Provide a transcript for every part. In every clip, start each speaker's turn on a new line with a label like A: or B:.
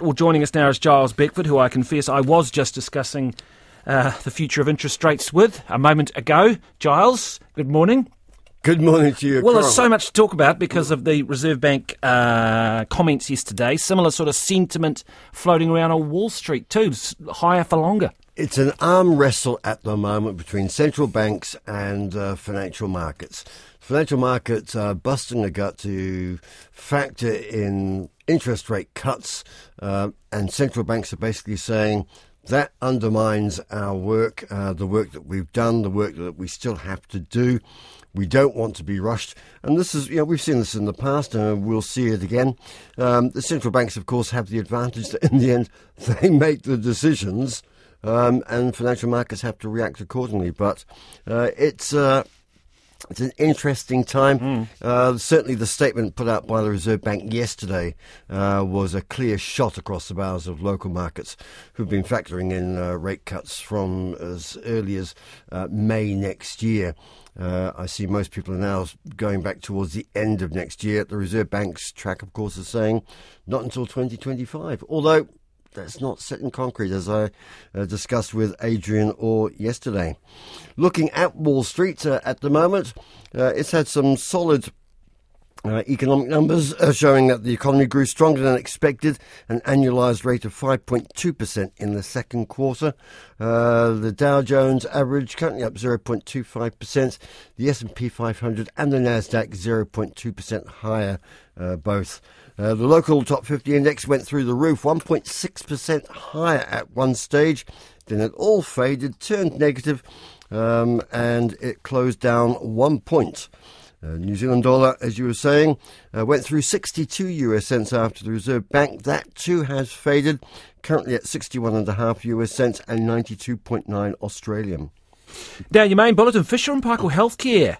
A: Well, joining us now is Giles Beckford, who I confess I was just discussing uh, the future of interest rates with a moment ago. Giles, good morning.
B: Good morning to you.
A: Well, there's so much to talk about because of the Reserve Bank uh, comments yesterday. Similar sort of sentiment floating around on Wall Street too, higher for longer.
B: It's an arm wrestle at the moment between central banks and uh, financial markets. Financial markets are busting a gut to factor in interest rate cuts, uh, and central banks are basically saying that undermines our work, uh, the work that we've done, the work that we still have to do. We don't want to be rushed. And this is, you know, we've seen this in the past and we'll see it again. Um, the central banks, of course, have the advantage that in the end they make the decisions um, and financial markets have to react accordingly. But uh, it's. Uh, it's an interesting time. Mm. Uh, certainly, the statement put out by the Reserve Bank yesterday uh, was a clear shot across the bows of local markets who've been factoring in uh, rate cuts from as early as uh, May next year. Uh, I see most people are now going back towards the end of next year. The Reserve Bank's track, of course, is saying not until 2025. Although that's not set in concrete, as I uh, discussed with Adrian Orr yesterday. Looking at Wall Street uh, at the moment, uh, it's had some solid uh, economic numbers uh, showing that the economy grew stronger than expected, an annualized rate of 5.2% in the second quarter. Uh, the Dow Jones average currently up 0.25%, the S&P 500 and the Nasdaq 0.2% higher uh, both. Uh, the local top 50 index went through the roof, 1.6% higher at one stage. Then it all faded, turned negative, um, and it closed down one point. Uh, New Zealand dollar, as you were saying, uh, went through 62 US cents after the Reserve Bank. That too has faded, currently at 61.5 US cents and 92.9 Australian.
A: Now, your main bulletin Fisher and Paykel Healthcare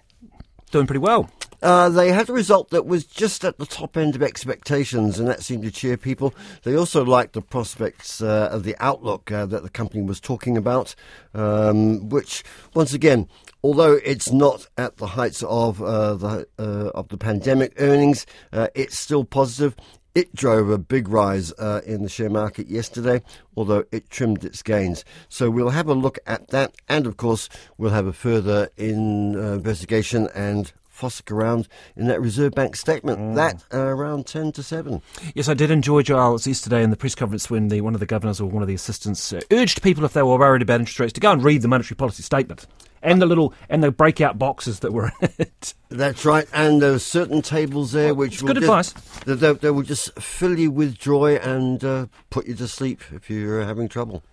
A: doing pretty well.
B: Uh, they had a result that was just at the top end of expectations, and that seemed to cheer people. They also liked the prospects uh, of the outlook uh, that the company was talking about, um, which, once again, although it's not at the heights of uh, the uh, of the pandemic earnings, it's still positive. It drove a big rise uh, in the share market yesterday, although it trimmed its gains. So we'll have a look at that, and of course, we'll have a further in, uh, investigation and Fossick around in that Reserve Bank statement. Mm. That uh, around 10 to 7.
A: Yes, I did enjoy Giles yesterday in the press conference when the, one of the governors or one of the assistants uh, urged people, if they were worried about interest rates, to go and read the monetary policy statement and the little and the breakout boxes that were in it.
B: That's right, and there are certain tables there which
A: it's good advice.
B: They, they, will just fill you with joy and uh, put you to sleep if you're having trouble.